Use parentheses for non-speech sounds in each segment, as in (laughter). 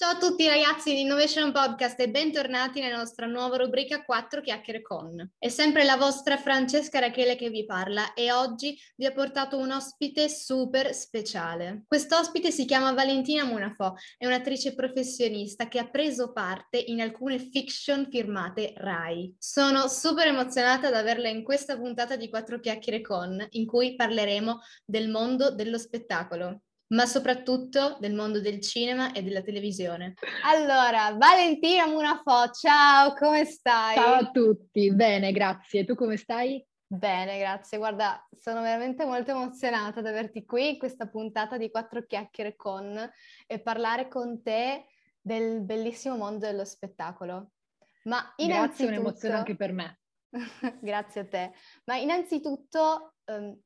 Ciao a tutti ragazzi di Innovation Podcast e bentornati nella nostra nuova rubrica 4 chiacchiere con. È sempre la vostra Francesca Rachele che vi parla e oggi vi ho portato un ospite super speciale. Quest'ospite si chiama Valentina Munafò, è un'attrice professionista che ha preso parte in alcune fiction firmate RAI. Sono super emozionata ad averla in questa puntata di 4 chiacchiere con, in cui parleremo del mondo dello spettacolo ma soprattutto del mondo del cinema e della televisione. Allora, Valentina Munafò, ciao, come stai? Ciao a tutti, bene, grazie. Tu come stai? Bene, grazie. Guarda, sono veramente molto emozionata ad averti qui in questa puntata di Quattro Chiacchiere con e parlare con te del bellissimo mondo dello spettacolo. Ma innanzitutto... Grazie, un'emozione anche per me. (laughs) grazie a te. Ma innanzitutto... Um,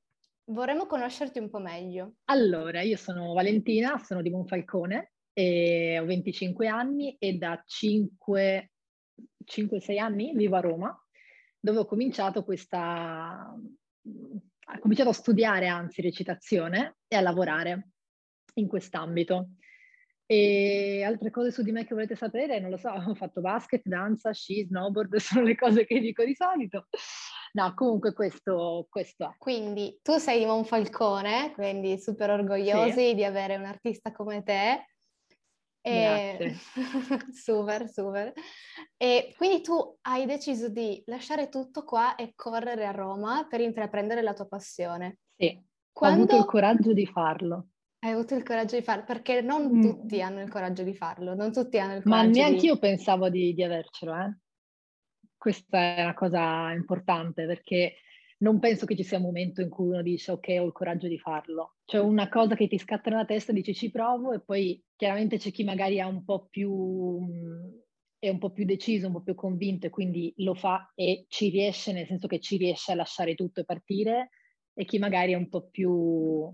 Vorremmo conoscerti un po' meglio. Allora, io sono Valentina, sono di Monfalcone ho 25 anni e da 5-6 anni vivo a Roma, dove ho cominciato questa... ho cominciato a studiare anzi recitazione e a lavorare in quest'ambito. E altre cose su di me che volete sapere? Non lo so, (laughs) ho fatto basket, danza, sci, snowboard, (laughs) sono le cose che dico di solito. No, comunque questo, questo è. Quindi tu sei di Monfalcone, quindi super orgogliosi sì. di avere un artista come te. E... (laughs) super, super. E quindi tu hai deciso di lasciare tutto qua e correre a Roma per intraprendere la tua passione. Sì, Quando... ho avuto il coraggio di farlo. Hai avuto il coraggio di farlo, perché non mm. tutti hanno il coraggio di farlo, non tutti hanno il coraggio Ma neanche di... io pensavo di, di avercelo, eh questa è una cosa importante perché non penso che ci sia un momento in cui uno dice ok ho il coraggio di farlo. C'è una cosa che ti scatta nella testa, dici ci provo e poi chiaramente c'è chi magari ha un po' più, è un po' più deciso, un po' più convinto e quindi lo fa e ci riesce, nel senso che ci riesce a lasciare tutto e partire e chi magari è un po' più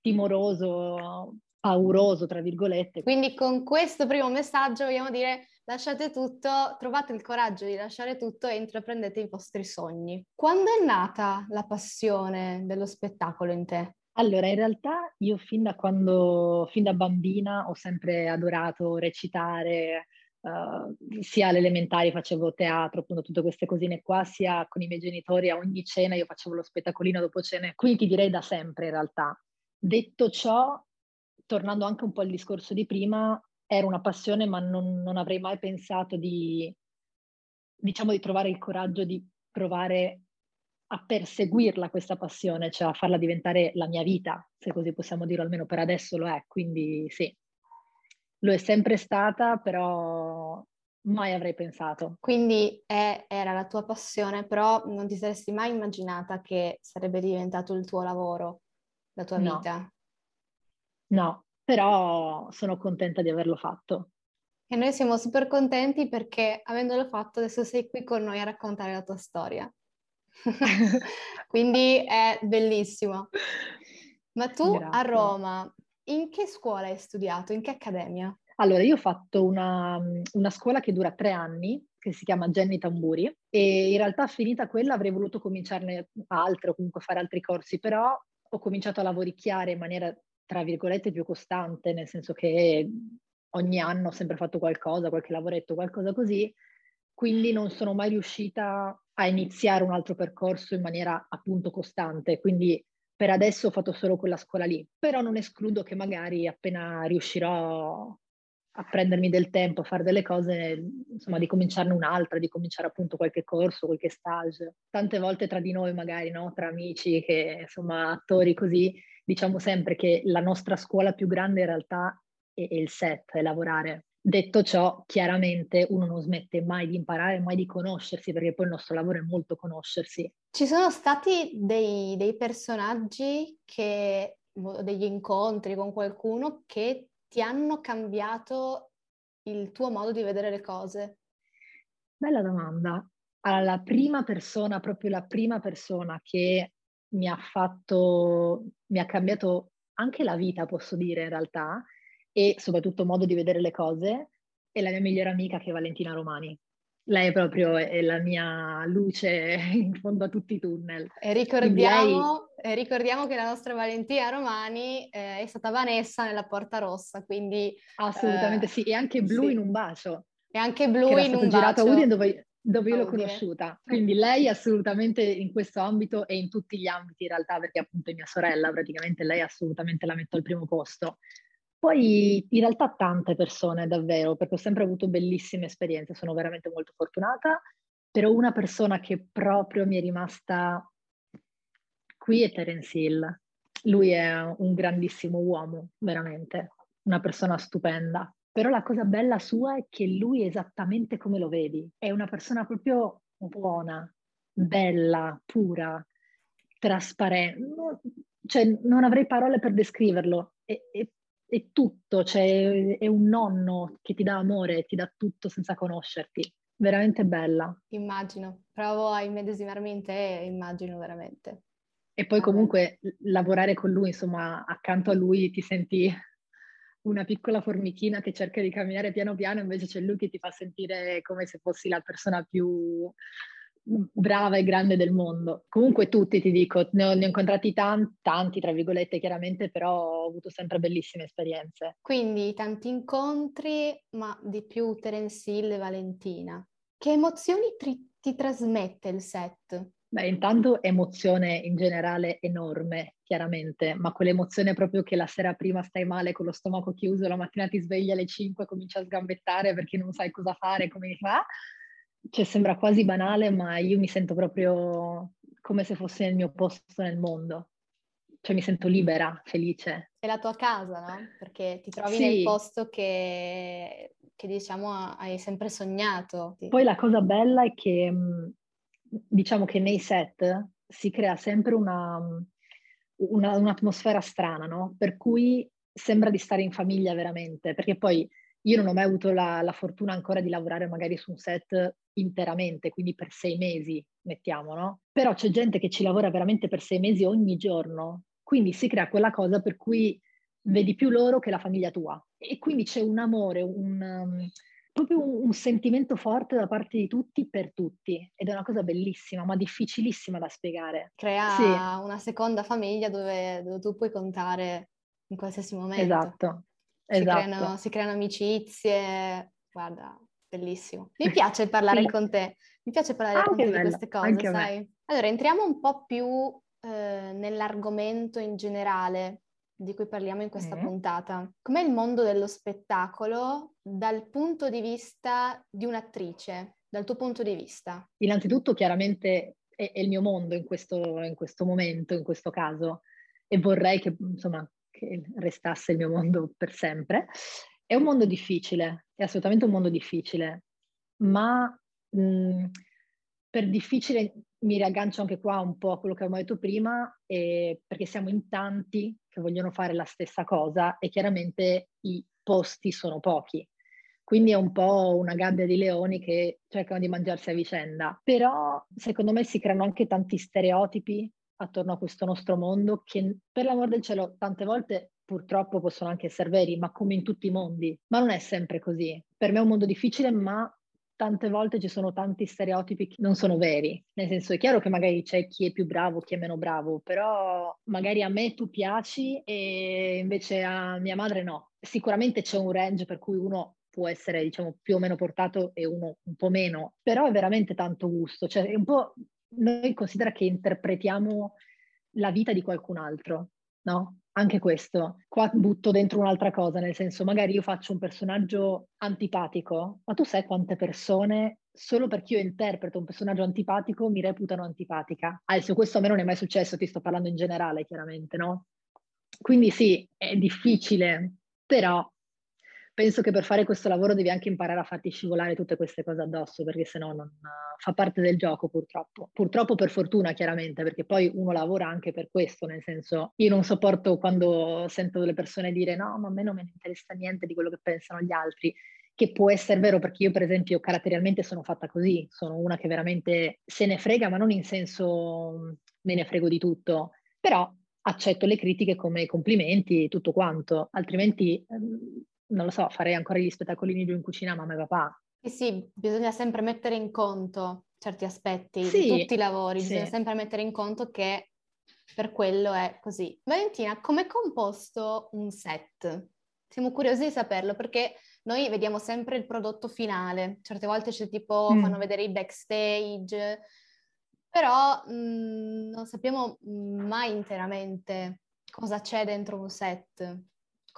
timoroso, pauroso, tra virgolette. Quindi con questo primo messaggio vogliamo dire lasciate tutto, trovate il coraggio di lasciare tutto e intraprendete i vostri sogni. Quando è nata la passione dello spettacolo in te? Allora, in realtà io fin da quando, fin da bambina ho sempre adorato recitare, uh, sia alle elementari facevo teatro, appunto tutte queste cosine qua, sia con i miei genitori a ogni cena io facevo lo spettacolino dopo cena, quindi ti direi da sempre in realtà. Detto ciò, tornando anche un po' al discorso di prima, era una passione, ma non, non avrei mai pensato di, diciamo, di trovare il coraggio di provare a perseguirla questa passione, cioè a farla diventare la mia vita, se così possiamo dire, almeno per adesso lo è, quindi sì, lo è sempre stata, però mai avrei pensato. Quindi è, era la tua passione, però non ti saresti mai immaginata che sarebbe diventato il tuo lavoro, la tua no. vita? No, però sono contenta di averlo fatto. E noi siamo super contenti perché avendolo fatto adesso sei qui con noi a raccontare la tua storia. (laughs) Quindi è bellissimo. Ma tu Grazie. a Roma, in che scuola hai studiato? In che accademia? Allora, io ho fatto una, una scuola che dura tre anni, che si chiama Jenny Tamburi, e in realtà finita quella avrei voluto cominciarne altre o comunque fare altri corsi, però ho cominciato a lavoricchiare in maniera tra virgolette, più costante, nel senso che ogni anno ho sempre fatto qualcosa, qualche lavoretto, qualcosa così, quindi non sono mai riuscita a iniziare un altro percorso in maniera appunto costante, quindi per adesso ho fatto solo quella scuola lì, però non escludo che magari appena riuscirò a prendermi del tempo, a fare delle cose, insomma, di cominciarne un'altra, di cominciare appunto qualche corso, qualche stage. Tante volte tra di noi, magari, no? Tra amici che, insomma, attori così, diciamo sempre che la nostra scuola più grande in realtà è, è il set, è lavorare. Detto ciò, chiaramente uno non smette mai di imparare, mai di conoscersi, perché poi il nostro lavoro è molto conoscersi. Ci sono stati dei, dei personaggi che, degli incontri con qualcuno che ti hanno cambiato il tuo modo di vedere le cose? Bella domanda. Allora, la prima persona, proprio la prima persona che mi ha fatto, mi ha cambiato anche la vita, posso dire in realtà, e soprattutto modo di vedere le cose, è la mia migliore amica che è Valentina Romani. lei è proprio è la mia luce (laughs) in fondo a tutti i tunnel. E ricordiamo, lei... ricordiamo che la nostra Valentina Romani eh, è stata Vanessa nella Porta Rossa, quindi... Assolutamente eh, sì, e anche Blu sì. in un bacio. E anche Blu in un girato bacio. a Udine dove, dove io l'ho conosciuta. Quindi lei assolutamente in questo ambito e in tutti gli ambiti in realtà, perché appunto è mia sorella, praticamente lei assolutamente la metto al primo posto. Poi in realtà tante persone davvero, perché ho sempre avuto bellissime esperienze, sono veramente molto fortunata, però una persona che proprio mi è rimasta qui è Terence Hill. Lui è un grandissimo uomo, veramente, una persona stupenda. Però la cosa bella sua è che lui è esattamente come lo vedi, è una persona proprio buona, bella, pura, trasparente. cioè, non avrei parole per descriverlo. E, e è tutto, cioè è un nonno che ti dà amore, ti dà tutto senza conoscerti. Veramente bella. Immagino, provo a immedesimarmi in te e immagino veramente. E poi comunque lavorare con lui, insomma, accanto a lui ti senti una piccola formichina che cerca di camminare piano piano, invece c'è lui che ti fa sentire come se fossi la persona più brava e grande del mondo. Comunque tutti ti dico, ne ho, ne ho incontrati tanti, tanti, tra virgolette, chiaramente, però ho avuto sempre bellissime esperienze. Quindi tanti incontri, ma di più Terence Hill e Valentina. Che emozioni tri- ti trasmette il set? Beh, intanto emozione in generale enorme, chiaramente, ma quell'emozione proprio che la sera prima stai male con lo stomaco chiuso, la mattina ti svegli alle 5 e cominci a sgambettare perché non sai cosa fare, come fa cioè sembra quasi banale, ma io mi sento proprio come se fossi nel mio posto nel mondo. Cioè mi sento libera, felice. È la tua casa, no? Perché ti trovi sì. nel posto che, che, diciamo hai sempre sognato. Poi la cosa bella è che diciamo che nei set si crea sempre una, una, un'atmosfera strana, no? Per cui sembra di stare in famiglia veramente, perché poi io non ho mai avuto la, la, fortuna ancora di lavorare magari su un set interamente, quindi per sei mesi, mettiamo, no? Però c'è gente che ci lavora veramente per sei mesi ogni giorno, quindi si crea quella cosa per cui vedi più loro che la famiglia tua. E quindi c'è un amore, un, um, proprio un, un, sentimento forte da parte di tutti per tutti. Ed è una cosa bellissima, ma difficilissima da spiegare. Crea sì. una seconda famiglia dove, dove tu puoi contare in qualsiasi momento. Esatto, si, esatto. creano, si creano amicizie, guarda, bellissimo. Mi (laughs) piace parlare sì. con te, mi piace parlare con te bello. di queste cose, sai? Allora, entriamo un po' più eh, nell'argomento in generale di cui parliamo in questa mm. puntata. Com'è il mondo dello spettacolo dal punto di vista di un'attrice, dal tuo punto di vista? Innanzitutto, chiaramente è, è il mio mondo in questo, in questo momento, in questo caso, e vorrei che, insomma, che restasse il mio mondo per sempre. È un mondo difficile, è assolutamente un mondo difficile, ma mh, mm, per difficile mi riaggancio anche qua un po' a quello che abbiamo detto prima, eh, perché siamo in tanti che vogliono fare la stessa cosa e chiaramente i posti sono pochi. Quindi è un po' una gabbia di leoni che cercano di mangiarsi a vicenda. Però secondo me si creano anche tanti stereotipi attorno a questo nostro mondo che per l'amor del cielo tante volte purtroppo possono anche essere veri, ma come in tutti i mondi. Ma non è sempre così. Per me è un mondo difficile, ma tante volte ci sono tanti stereotipi che non sono veri. Nel senso è chiaro che magari c'è chi è più bravo, chi è meno bravo, però magari a me tu piaci e invece a mia madre no. Sicuramente c'è un range per cui uno può essere diciamo più o meno portato e uno un po' meno, però è veramente tanto gusto, cioè è un po' noi considera che interpretiamo la vita di qualcun altro, no? Anche questo. Qua butto dentro un'altra cosa, nel senso, magari io faccio un personaggio antipatico, ma tu sai quante persone, solo perché io interpreto un personaggio antipatico, mi reputano antipatica. Adesso questo a me non è mai successo, ti sto parlando in generale, chiaramente, no? Quindi sì, è difficile, però penso che per fare questo lavoro devi anche imparare a farti scivolare tutte queste cose addosso, perché sennò non uh, fa parte del gioco purtroppo. Purtroppo per fortuna chiaramente, perché poi uno lavora anche per questo, nel senso io non sopporto quando sento delle persone dire no, ma a me non me ne interessa niente di quello che pensano gli altri, che può essere vero perché io per esempio caratterialmente sono fatta così, sono una che veramente se ne frega, ma non in senso me ne frego di tutto, però accetto le critiche come complimenti, tutto quanto, altrimenti ehm, non lo so, farei ancora gli spettacolini giù in cucina a mamma e papà. Sì, sì, bisogna sempre mettere in conto certi aspetti sì, di tutti i lavori, sì. bisogna sempre mettere in conto che per quello è così. Valentina, come è composto un set? Siamo curiosi di saperlo perché noi vediamo sempre il prodotto finale, certe volte c'è tipo, mm. fanno vedere i backstage, però mh, mm, non sappiamo mai interamente cosa c'è dentro un set,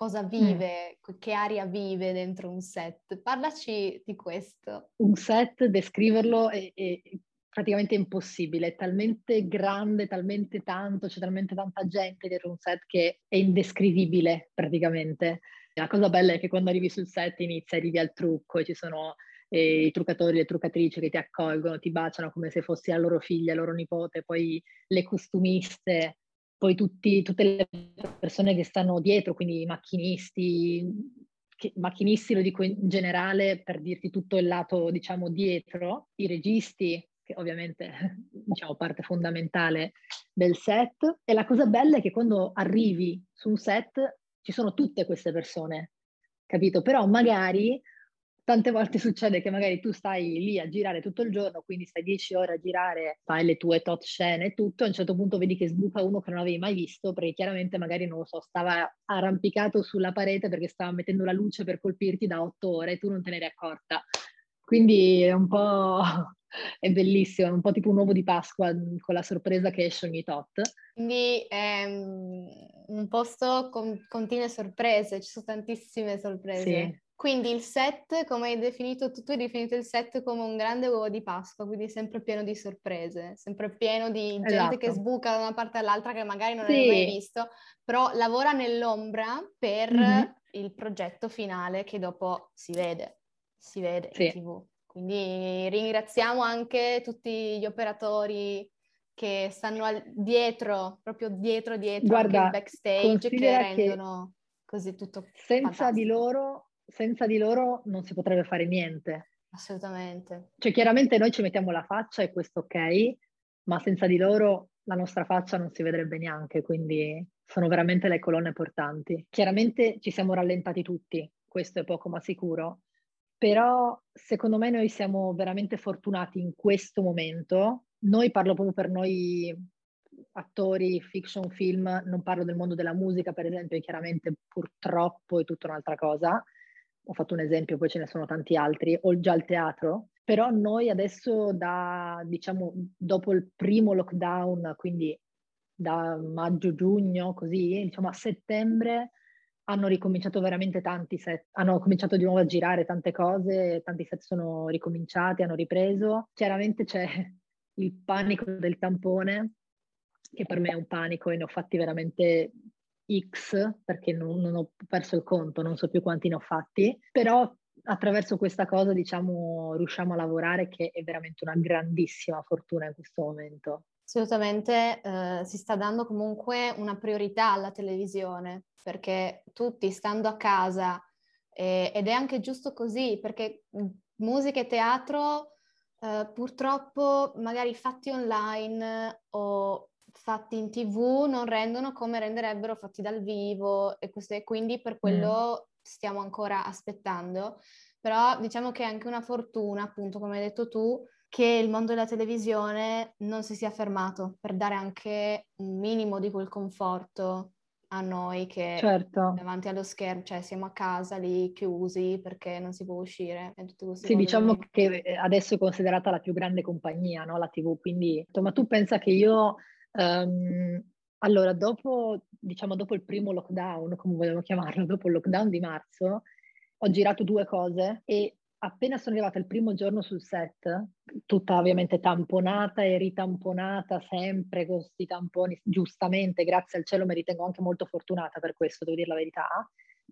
cosa vive, mm. che aria vive dentro un set. Parlaci di questo. Un set, descriverlo è, è praticamente impossibile, è talmente grande, talmente tanto, c'è talmente tanta gente dietro un set che è indescrivibile praticamente. La cosa bella è che quando arrivi sul set inizi, arrivi al trucco e ci sono eh, i truccatori e le truccatrici che ti accolgono, ti baciano come se fossi la loro figlia, la loro nipote, poi le costumiste, poi tutti, tutte le persone che stanno dietro, quindi i macchinisti, che, macchinisti lo dico in generale per dirti tutto il lato, diciamo, dietro, i registi, che ovviamente (laughs) diciamo parte fondamentale del set. E la cosa bella è che quando arrivi su un set ci sono tutte queste persone, capito? Però magari tante volte succede che magari tu stai lì a girare tutto il giorno, quindi stai dieci ore a girare, fai le tue tot scene e tutto, a un certo punto vedi che sbuca uno che non avevi mai visto, perché chiaramente magari, non lo so, stava arrampicato sulla parete perché stava mettendo la luce per colpirti da otto ore e tu non te ne eri accorta. Quindi è un po' (laughs) è bellissimo, è un po' tipo un uovo di Pasqua mm, con la sorpresa che esce ogni tot. Quindi è un posto con continue sorprese, ci sono tantissime sorprese. Sì. Quindi il set, come hai definito tu, tu hai definito il set come un grande uovo di Pasqua, quindi sempre pieno di sorprese, sempre pieno di gente esatto. che sbuca da una parte all'altra che magari non sì. hai mai visto, però lavora nell'ombra per mm-hmm. il progetto finale che dopo si vede, si vede sì. in tv. Quindi ringraziamo anche tutti gli operatori che stanno al, dietro, proprio dietro, dietro, Guarda, il backstage, che rendono che così tutto senza di, loro, senza di loro non si potrebbe fare niente. Assolutamente. Cioè, chiaramente noi ci mettiamo la faccia e questo ok, ma senza di loro la nostra faccia non si vedrebbe neanche, quindi sono veramente le colonne portanti. Chiaramente ci siamo rallentati tutti, questo è poco ma sicuro, però secondo me noi siamo veramente fortunati in questo momento. Noi parlo proprio per noi attori, fiction, film, non parlo del mondo della musica, per esempio, chiaramente purtroppo è tutta un'altra cosa. Ho fatto un esempio, poi ce ne sono tanti altri, o già il teatro. Però noi adesso da, diciamo, dopo il primo lockdown, quindi da maggio-giugno, così, diciamo a settembre, hanno ricominciato veramente tanti set, hanno cominciato di nuovo a girare tante cose, tanti set sono ricominciati, hanno ripreso. Chiaramente c'è il panico del tampone, che per me è un panico e ne ho fatti veramente X perché non, non ho perso il conto, non so più quanti ne ho fatti, però attraverso questa cosa diciamo riusciamo a lavorare che è veramente una grandissima fortuna in questo momento. Assolutamente, eh, si sta dando comunque una priorità alla televisione perché tutti stando a casa eh, ed è anche giusto così perché musica e teatro eh, purtroppo magari fatti online o fatti in tv non rendono come renderebbero fatti dal vivo e, questo, e quindi per quello mm. stiamo ancora aspettando. Però diciamo che è anche una fortuna, appunto, come hai detto tu, che il mondo della televisione non si sia fermato per dare anche un minimo di quel conforto a noi che certo. davanti allo schermo, cioè siamo a casa lì chiusi perché non si può uscire. sì, diciamo di... che adesso è considerata la più grande compagnia, no? la TV, quindi ma tu pensa che io, um, allora dopo, diciamo dopo il primo lockdown, come vogliamo chiamarlo, dopo il lockdown di marzo, ho girato due cose e appena sono arrivata il primo giorno sul set, tutta ovviamente tamponata e ritamponata sempre con questi tamponi, giustamente, grazie al cielo mi ritengo anche molto fortunata per questo, devo dire la verità,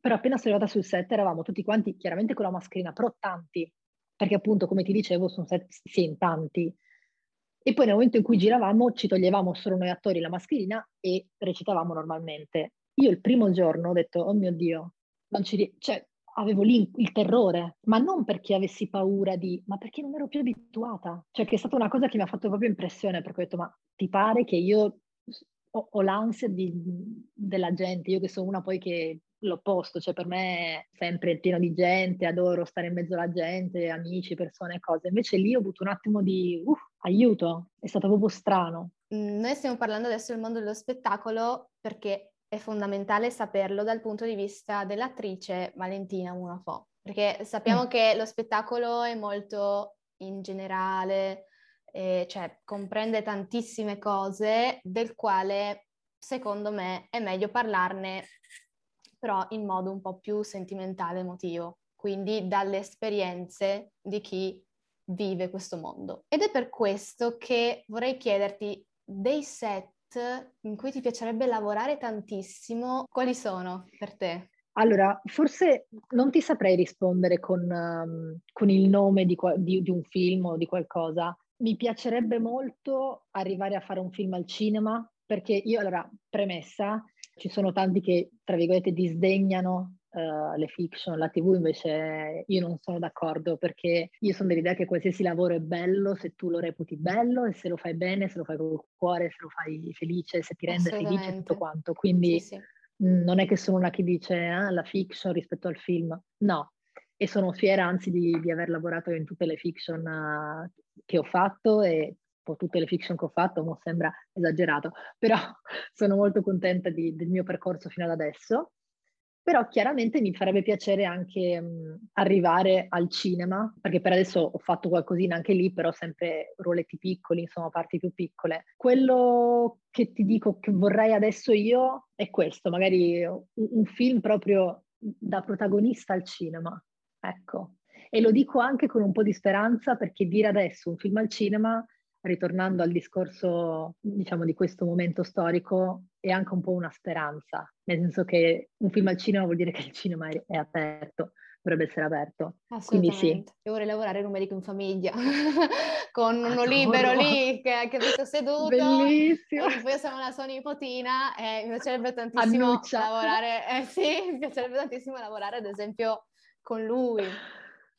però appena sono arrivata sul set eravamo tutti quanti chiaramente con la mascherina, però tanti, perché appunto come ti dicevo sono set sì, in tanti. E poi nel momento in cui giravamo ci toglievamo solo noi attori la mascherina e recitavamo normalmente. Io il primo giorno ho detto, oh mio Dio, non ci... Cioè, avevo lì il terrore, ma non perché avessi paura di, ma perché non ero più abituata. Cioè che è stata una cosa che mi ha fatto proprio impressione, perché ho detto, ma ti pare che io ho, ho l'ansia di, della gente, io che sono una poi che l'opposto, cioè per me è sempre pieno di gente, adoro stare in mezzo alla gente, amici, persone, cose. Invece lì ho avuto un attimo di uh, aiuto, è stato proprio strano. Mm, noi stiamo parlando adesso del mondo dello spettacolo perché è fondamentale saperlo dal punto di vista dell'attrice Valentina Munafò, perché sappiamo mm. che lo spettacolo è molto in generale, eh, cioè comprende tantissime cose del quale secondo me è meglio parlarne però in modo un po' più sentimentale, emotivo, quindi dalle esperienze di chi vive questo mondo. Ed è per questo che vorrei chiederti dei set in cui ti piacerebbe lavorare tantissimo, quali sono per te? Allora, forse non ti saprei rispondere con, um, con il nome di, di, di, un film o di qualcosa. Mi piacerebbe molto arrivare a fare un film al cinema, perché io, allora, premessa, ci sono tanti che, tra virgolette, disdegnano uh, le fiction, la tv invece io non sono d'accordo perché io sono dell'idea che qualsiasi lavoro è bello se tu lo reputi bello e se lo fai bene, se lo fai col cuore, se lo fai felice, se ti rende felice tutto quanto. Quindi sì, sì. non è che sono una che dice ah, la fiction rispetto al film, no. E sono fiera anzi di, di aver lavorato in tutte le fiction uh, che ho fatto e po' tutte le fiction che ho fatto, mi sembra esagerato, però (laughs) sono molto contenta di, del mio percorso fino ad adesso. Però chiaramente mi farebbe piacere anche mh, arrivare al cinema, perché per adesso ho fatto qualcosina anche lì, però sempre ruoletti piccoli, insomma parti più piccole. Quello che ti dico che vorrei adesso io è questo, magari un, un film proprio da protagonista al cinema, ecco. E lo dico anche con un po' di speranza perché dire adesso un film al cinema ritornando al discorso, diciamo, di questo momento storico, è anche un po' una speranza, nel senso che un film al cinema vuol dire che il cinema è, è aperto, dovrebbe essere aperto. Quindi sì. Io vorrei lavorare in un medico in famiglia, (laughs) con uno Adoro. libero lì che, che vedo seduto. Bellissimo. Poi io sono la sua nipotina e mi piacerebbe tantissimo Annuccia. lavorare, eh sì, mi piacerebbe tantissimo lavorare ad esempio con lui.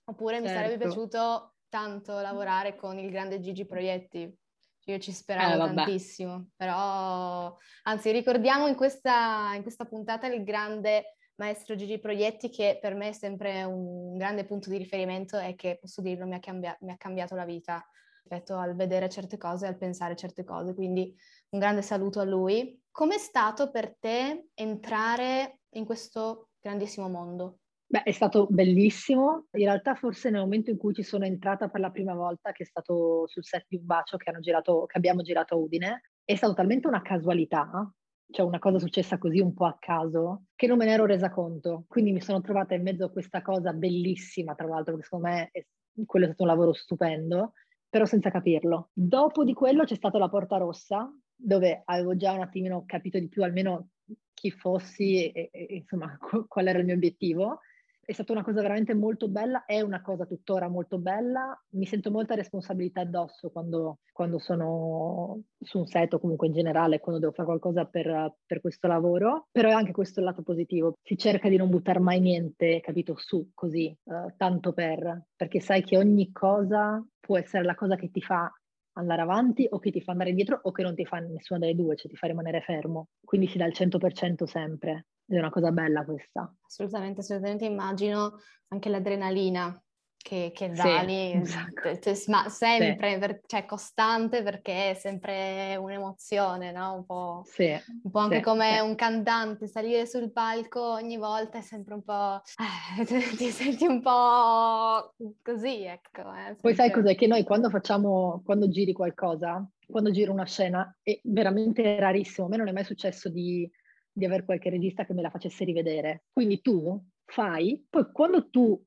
Oppure certo. mi sarebbe certo. piaciuto tanto lavorare con il grande Gigi Proietti. Io ci speravo eh, tantissimo, però anzi ricordiamo in questa, in questa puntata il grande maestro Gigi Proietti che per me è sempre un grande punto di riferimento e che, posso dirlo, mi ha, cambia- mi ha cambiato la vita rispetto al vedere certe cose e al pensare certe cose, quindi un grande saluto a lui. Com'è stato per te entrare in questo grandissimo mondo? Beh, è stato bellissimo. In realtà forse nel momento in cui ci sono entrata per la prima volta, che è stato sul set di un bacio che, girato, che abbiamo girato a Udine, è stata talmente una casualità, cioè una cosa successa così un po' a caso, che non me ne ero resa conto. Quindi mi sono trovata in mezzo a questa cosa bellissima, tra l'altro, perché secondo me è, quello è stato un lavoro stupendo, però senza capirlo. Dopo di quello c'è stata la Porta Rossa, dove avevo già un attimino capito di più almeno chi fossi e, e insomma (laughs) qual era il mio obiettivo è stata una cosa veramente molto bella, è una cosa tuttora molto bella, mi sento molta responsabilità addosso quando, quando sono su un set o comunque in generale, quando devo fare qualcosa per, per, questo lavoro, però è anche questo il lato positivo, si cerca di non buttare mai niente, capito, su così, uh, tanto per, perché sai che ogni cosa può essere la cosa che ti fa andare avanti o che ti fa andare indietro o che non ti fa nessuna delle due, cioè ti fa rimanere fermo. Quindi si dà il 100% sempre. È una cosa bella questa. Assolutamente, assolutamente immagino anche l'adrenalina che, che dà sì, lì, esatto. ma sempre, sì. per, cioè costante perché è sempre un'emozione, no? Un po', sì, un po anche come un cantante, salire sul palco ogni volta è sempre un po'... (laughs) Eh, ti senti un po' così, ecco. Eh, Poi sai cos'è? Che noi quando facciamo, quando giri qualcosa, quando giro una scena, è veramente rarissimo, a me non è mai successo di di avere qualche regista che me la facesse rivedere. Quindi tu fai, poi quando tu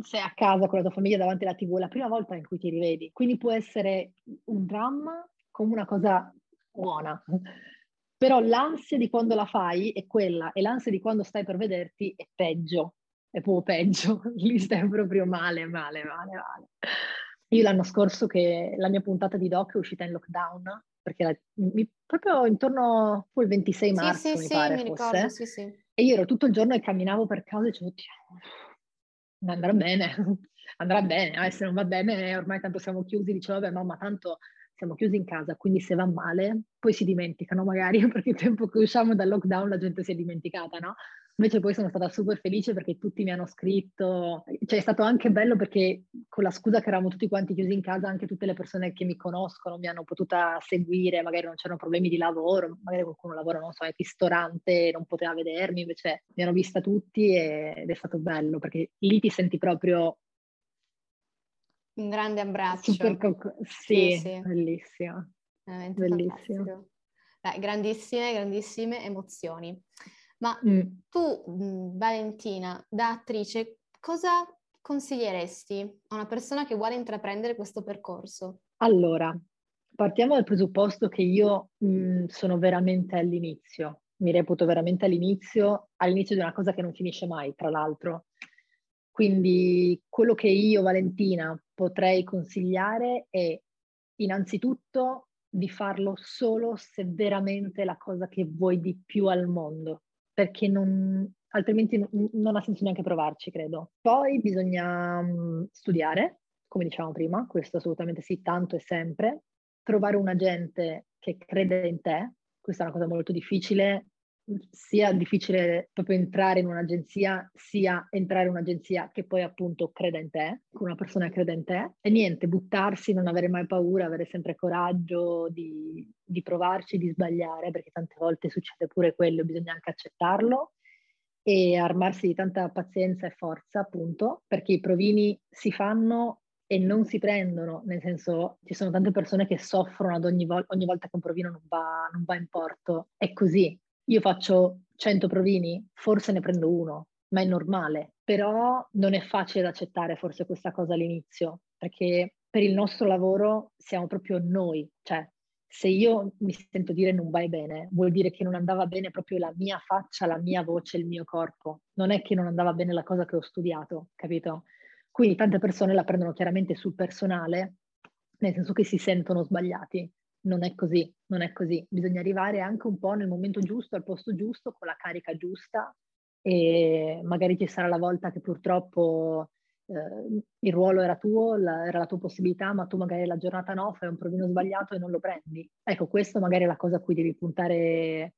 sei a casa con la tua famiglia davanti alla tv, è la prima volta in cui ti rivedi. Quindi può essere un dramma come una cosa buona. Però l'ansia di quando la fai è quella e l'ansia di quando stai per vederti è peggio, è proprio peggio. (laughs) Lì stai proprio male, male, male, male. Io l'anno scorso che la mia puntata di doc è uscita in lockdown, perché la, mi, proprio intorno al 26 marzo sì, sì, mi sì, pare mi fosse. Ricordo, sì, sì. E io ero tutto il giorno e camminavo per casa e dicevo, andrà bene, (laughs) andrà bene, eh, se non va bene ormai tanto siamo chiusi, dicevo, vabbè mamma, tanto siamo chiusi in casa, quindi se va male poi si dimenticano magari, (laughs) perché il tempo che usciamo dal lockdown la gente si è dimenticata, no? Invece poi sono stata super felice perché tutti mi hanno scritto, cioè è stato anche bello perché con la scusa che eravamo tutti quanti chiusi in casa, anche tutte le persone che mi conoscono mi hanno potuta seguire, magari non c'erano problemi di lavoro, magari qualcuno lavora, non so, al ristorante, non poteva vedermi, invece mi hanno vista tutti ed è stato bello perché lì ti senti proprio... Un grande abbraccio. Super co- sì, sì, sì, bellissimo. Veramente bellissimo. Beh, grandissime, grandissime emozioni. Ma mm. tu, mm, Valentina, da attrice, cosa consiglieresti a una persona che vuole intraprendere questo percorso? Allora, partiamo dal presupposto che io mh, mm, sono veramente all'inizio, mi reputo veramente all'inizio, all'inizio di una cosa che non finisce mai, tra l'altro. Quindi quello che io, Valentina, potrei consigliare è innanzitutto di farlo solo se veramente è la cosa che vuoi di più al mondo perché non, altrimenti non, non ha senso neanche provarci, credo. Poi bisogna um, studiare, come dicevamo prima, questo assolutamente sì, tanto e sempre. Trovare un agente che crede in te, questa è una cosa molto difficile, sia difficile proprio entrare in un'agenzia, sia entrare in un'agenzia che poi appunto creda in te, che una persona creda in te. E niente, buttarsi, non avere mai paura, avere sempre coraggio di, di provarci, di sbagliare, perché tante volte succede pure quello, bisogna anche accettarlo e armarsi di tanta pazienza e forza, appunto, perché i provini si fanno e non si prendono, nel senso ci sono tante persone che soffrono ad ogni, vol- ogni volta che un provino non va, non va in porto. È così, io faccio 100 provini, forse ne prendo uno, ma è normale. Però non è facile accettare forse questa cosa all'inizio, perché per il nostro lavoro siamo proprio noi, cioè se io mi sento dire non vai bene, vuol dire che non andava bene proprio la mia faccia, la mia voce, il mio corpo. Non è che non andava bene la cosa che ho studiato, capito? Quindi tante persone la prendono chiaramente sul personale, nel senso che si sentono sbagliati non è così, non è così. Bisogna arrivare anche un po' nel momento giusto, al posto giusto, con la carica giusta e magari ci sarà la volta che purtroppo eh, il ruolo era tuo, la, era la tua possibilità, ma tu magari la giornata no, fai un provino sbagliato e non lo prendi. Ecco, questo magari è la cosa a cui devi puntare, eh,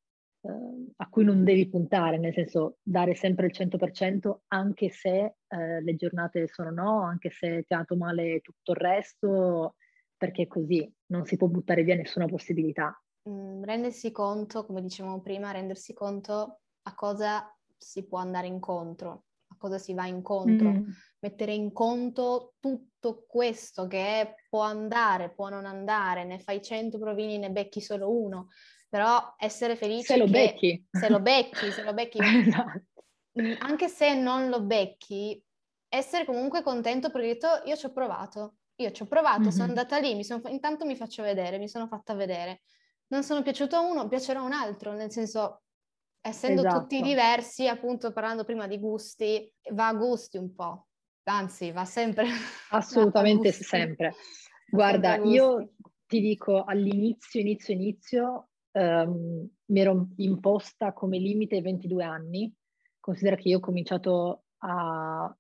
a cui non devi puntare, nel senso dare sempre il 100% anche se eh, le giornate sono no, anche se ti ha dato male tutto il resto, perché così, non si può buttare via nessuna possibilità. Mm, rendersi conto, come dicevamo prima, rendersi conto a cosa si può andare incontro, a cosa si va incontro, mm. mettere in conto tutto questo che può andare, può non andare, ne fai 100 provini, ne becchi solo uno, però essere felice se lo becchi. Se lo becchi, se lo becchi. (laughs) esatto. Mm, anche se non lo becchi, essere comunque contento perché detto, io ci ho provato, io ci ho provato, mm-hmm. sono andata lì, mi sono, intanto mi faccio vedere, mi sono fatta vedere. Non sono piaciuto a uno, piacerà a un altro, nel senso, essendo esatto. tutti diversi, appunto parlando prima di gusti, va a gusti un po', anzi va sempre... (laughs) Assolutamente va sempre. Guarda, sempre io ti dico all'inizio, inizio, inizio, um, mi ero imposta come limite 22 anni. Considera che io ho cominciato a...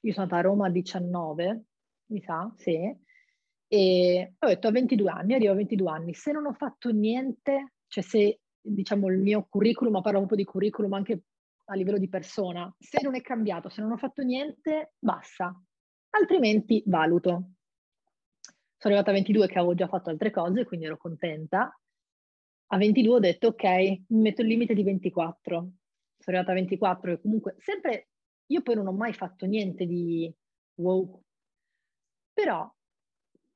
Io sono andata a Roma a 19, mi sa, sì. E ho detto a 22 anni, arrivo a 22 anni, se non ho fatto niente, cioè se diciamo il mio curriculum, parlo proprio di curriculum anche a livello di persona, se non è cambiato, se non ho fatto niente, basta, altrimenti valuto. Sono arrivata a 22 che avevo già fatto altre cose, quindi ero contenta. A 22 ho detto ok, mi metto il limite di 24. Sono arrivata a 24 e comunque sempre, io poi non ho mai fatto niente di wow, però,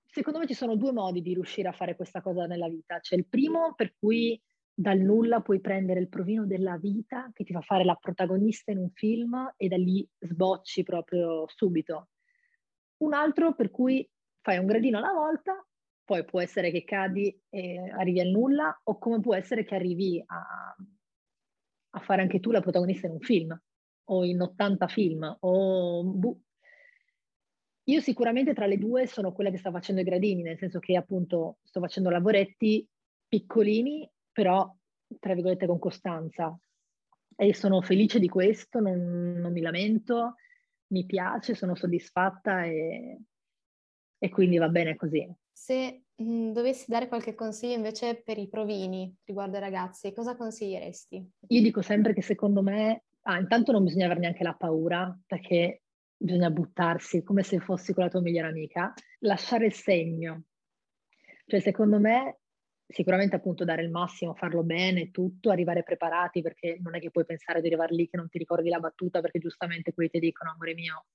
secondo me ci sono due modi di riuscire a fare questa cosa nella vita. C'è il primo per cui dal nulla puoi prendere il provino della vita che ti fa fare la protagonista in un film e da lì sbocci proprio subito. Un altro per cui fai un gradino alla volta, poi può essere che cadi e arrivi al nulla, o come può essere che arrivi a, a fare anche tu la protagonista in un film, o in 80 film, o bu- io sicuramente tra le due sono quella che sta facendo i gradini, nel senso che appunto sto facendo lavoretti piccolini, però tra virgolette con costanza. E sono felice di questo, non, non mi lamento, mi piace, sono soddisfatta e, e quindi va bene così. Se mm, dovessi dare qualche consiglio invece per i provini riguardo ai ragazzi, cosa consiglieresti? Io dico sempre che secondo me, ah, intanto non bisogna avere neanche la paura, perché bisogna buttarsi come se fossi con la tua migliore amica, lasciare il segno. Cioè, secondo me, sicuramente appunto dare il massimo, farlo bene, tutto, arrivare preparati, perché non è che puoi pensare di arrivare lì che non ti ricordi la battuta, perché giustamente quelli ti dicono, amore mio,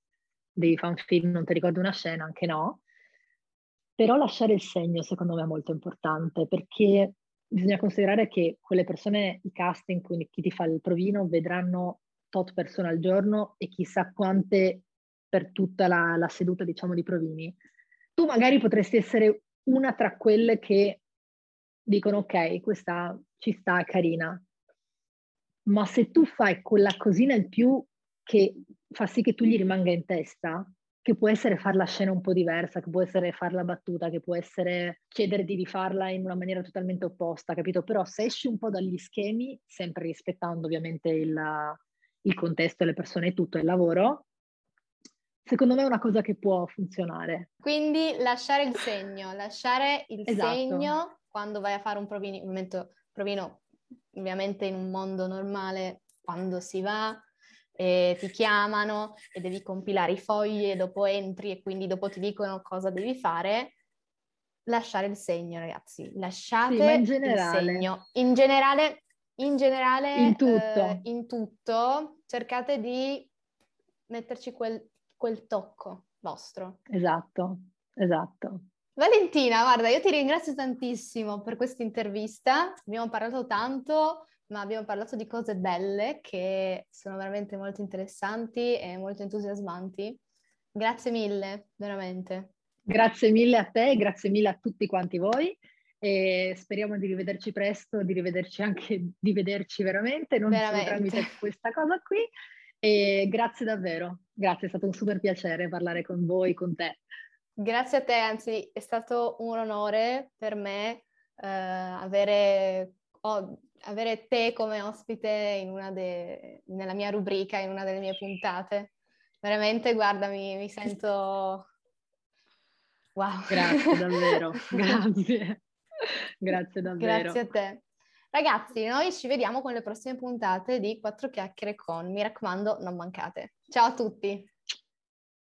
devi fare un film, non ti ricordi una scena, anche no. Però lasciare il segno, secondo me, è molto importante, perché bisogna considerare che quelle persone, i casting, quindi chi ti fa il provino, vedranno tot persone al giorno e chissà quante per tutta la, la seduta, diciamo, di provini. Tu magari potresti essere una tra quelle che dicono ok, questa ci sta, è carina, ma se tu fai quella cosina in più che fa sì che tu gli rimanga in testa, che può essere fare la scena un po' diversa, che può essere fare la battuta, che può essere chiedere di rifarla in una maniera totalmente opposta, capito? Però se esci un po' dagli schemi, sempre rispettando ovviamente il, il contesto, le persone e tutto, il lavoro, secondo me è una cosa che può funzionare. Quindi lasciare il segno, lasciare il esatto. segno quando vai a fare un provino, provino ovviamente in un mondo normale, quando si va, e ti chiamano e devi compilare i fogli e dopo entri e quindi dopo ti dicono cosa devi fare, lasciare il segno, ragazzi. Lasciate sì, il segno. In generale, in generale, in tutto. Eh, in tutto cercate di metterci quel, quel tocco vostro. Esatto, esatto. Valentina, guarda, io ti ringrazio tantissimo per questa intervista. Abbiamo parlato tanto, ma abbiamo parlato di cose belle che sono veramente molto interessanti e molto entusiasmanti. Grazie mille, veramente. Grazie mille a te, grazie mille a tutti quanti voi e speriamo di rivederci presto, di rivederci anche, di vederci veramente, non veramente. solo tramite questa cosa qui. E grazie davvero, grazie, è stato un super piacere parlare con voi, con te. Grazie a te, anzi è stato un onore per me eh, avere, oh, avere, te come ospite in de, nella mia rubrica, in una delle mie puntate. Veramente, guarda, mi, mi sento... Wow. Grazie davvero, (laughs) grazie. Grazie davvero. Grazie a te. Ragazzi, noi ci vediamo con le prossime puntate di Quattro Chiacchiere con. Mi raccomando, non mancate. Ciao a tutti!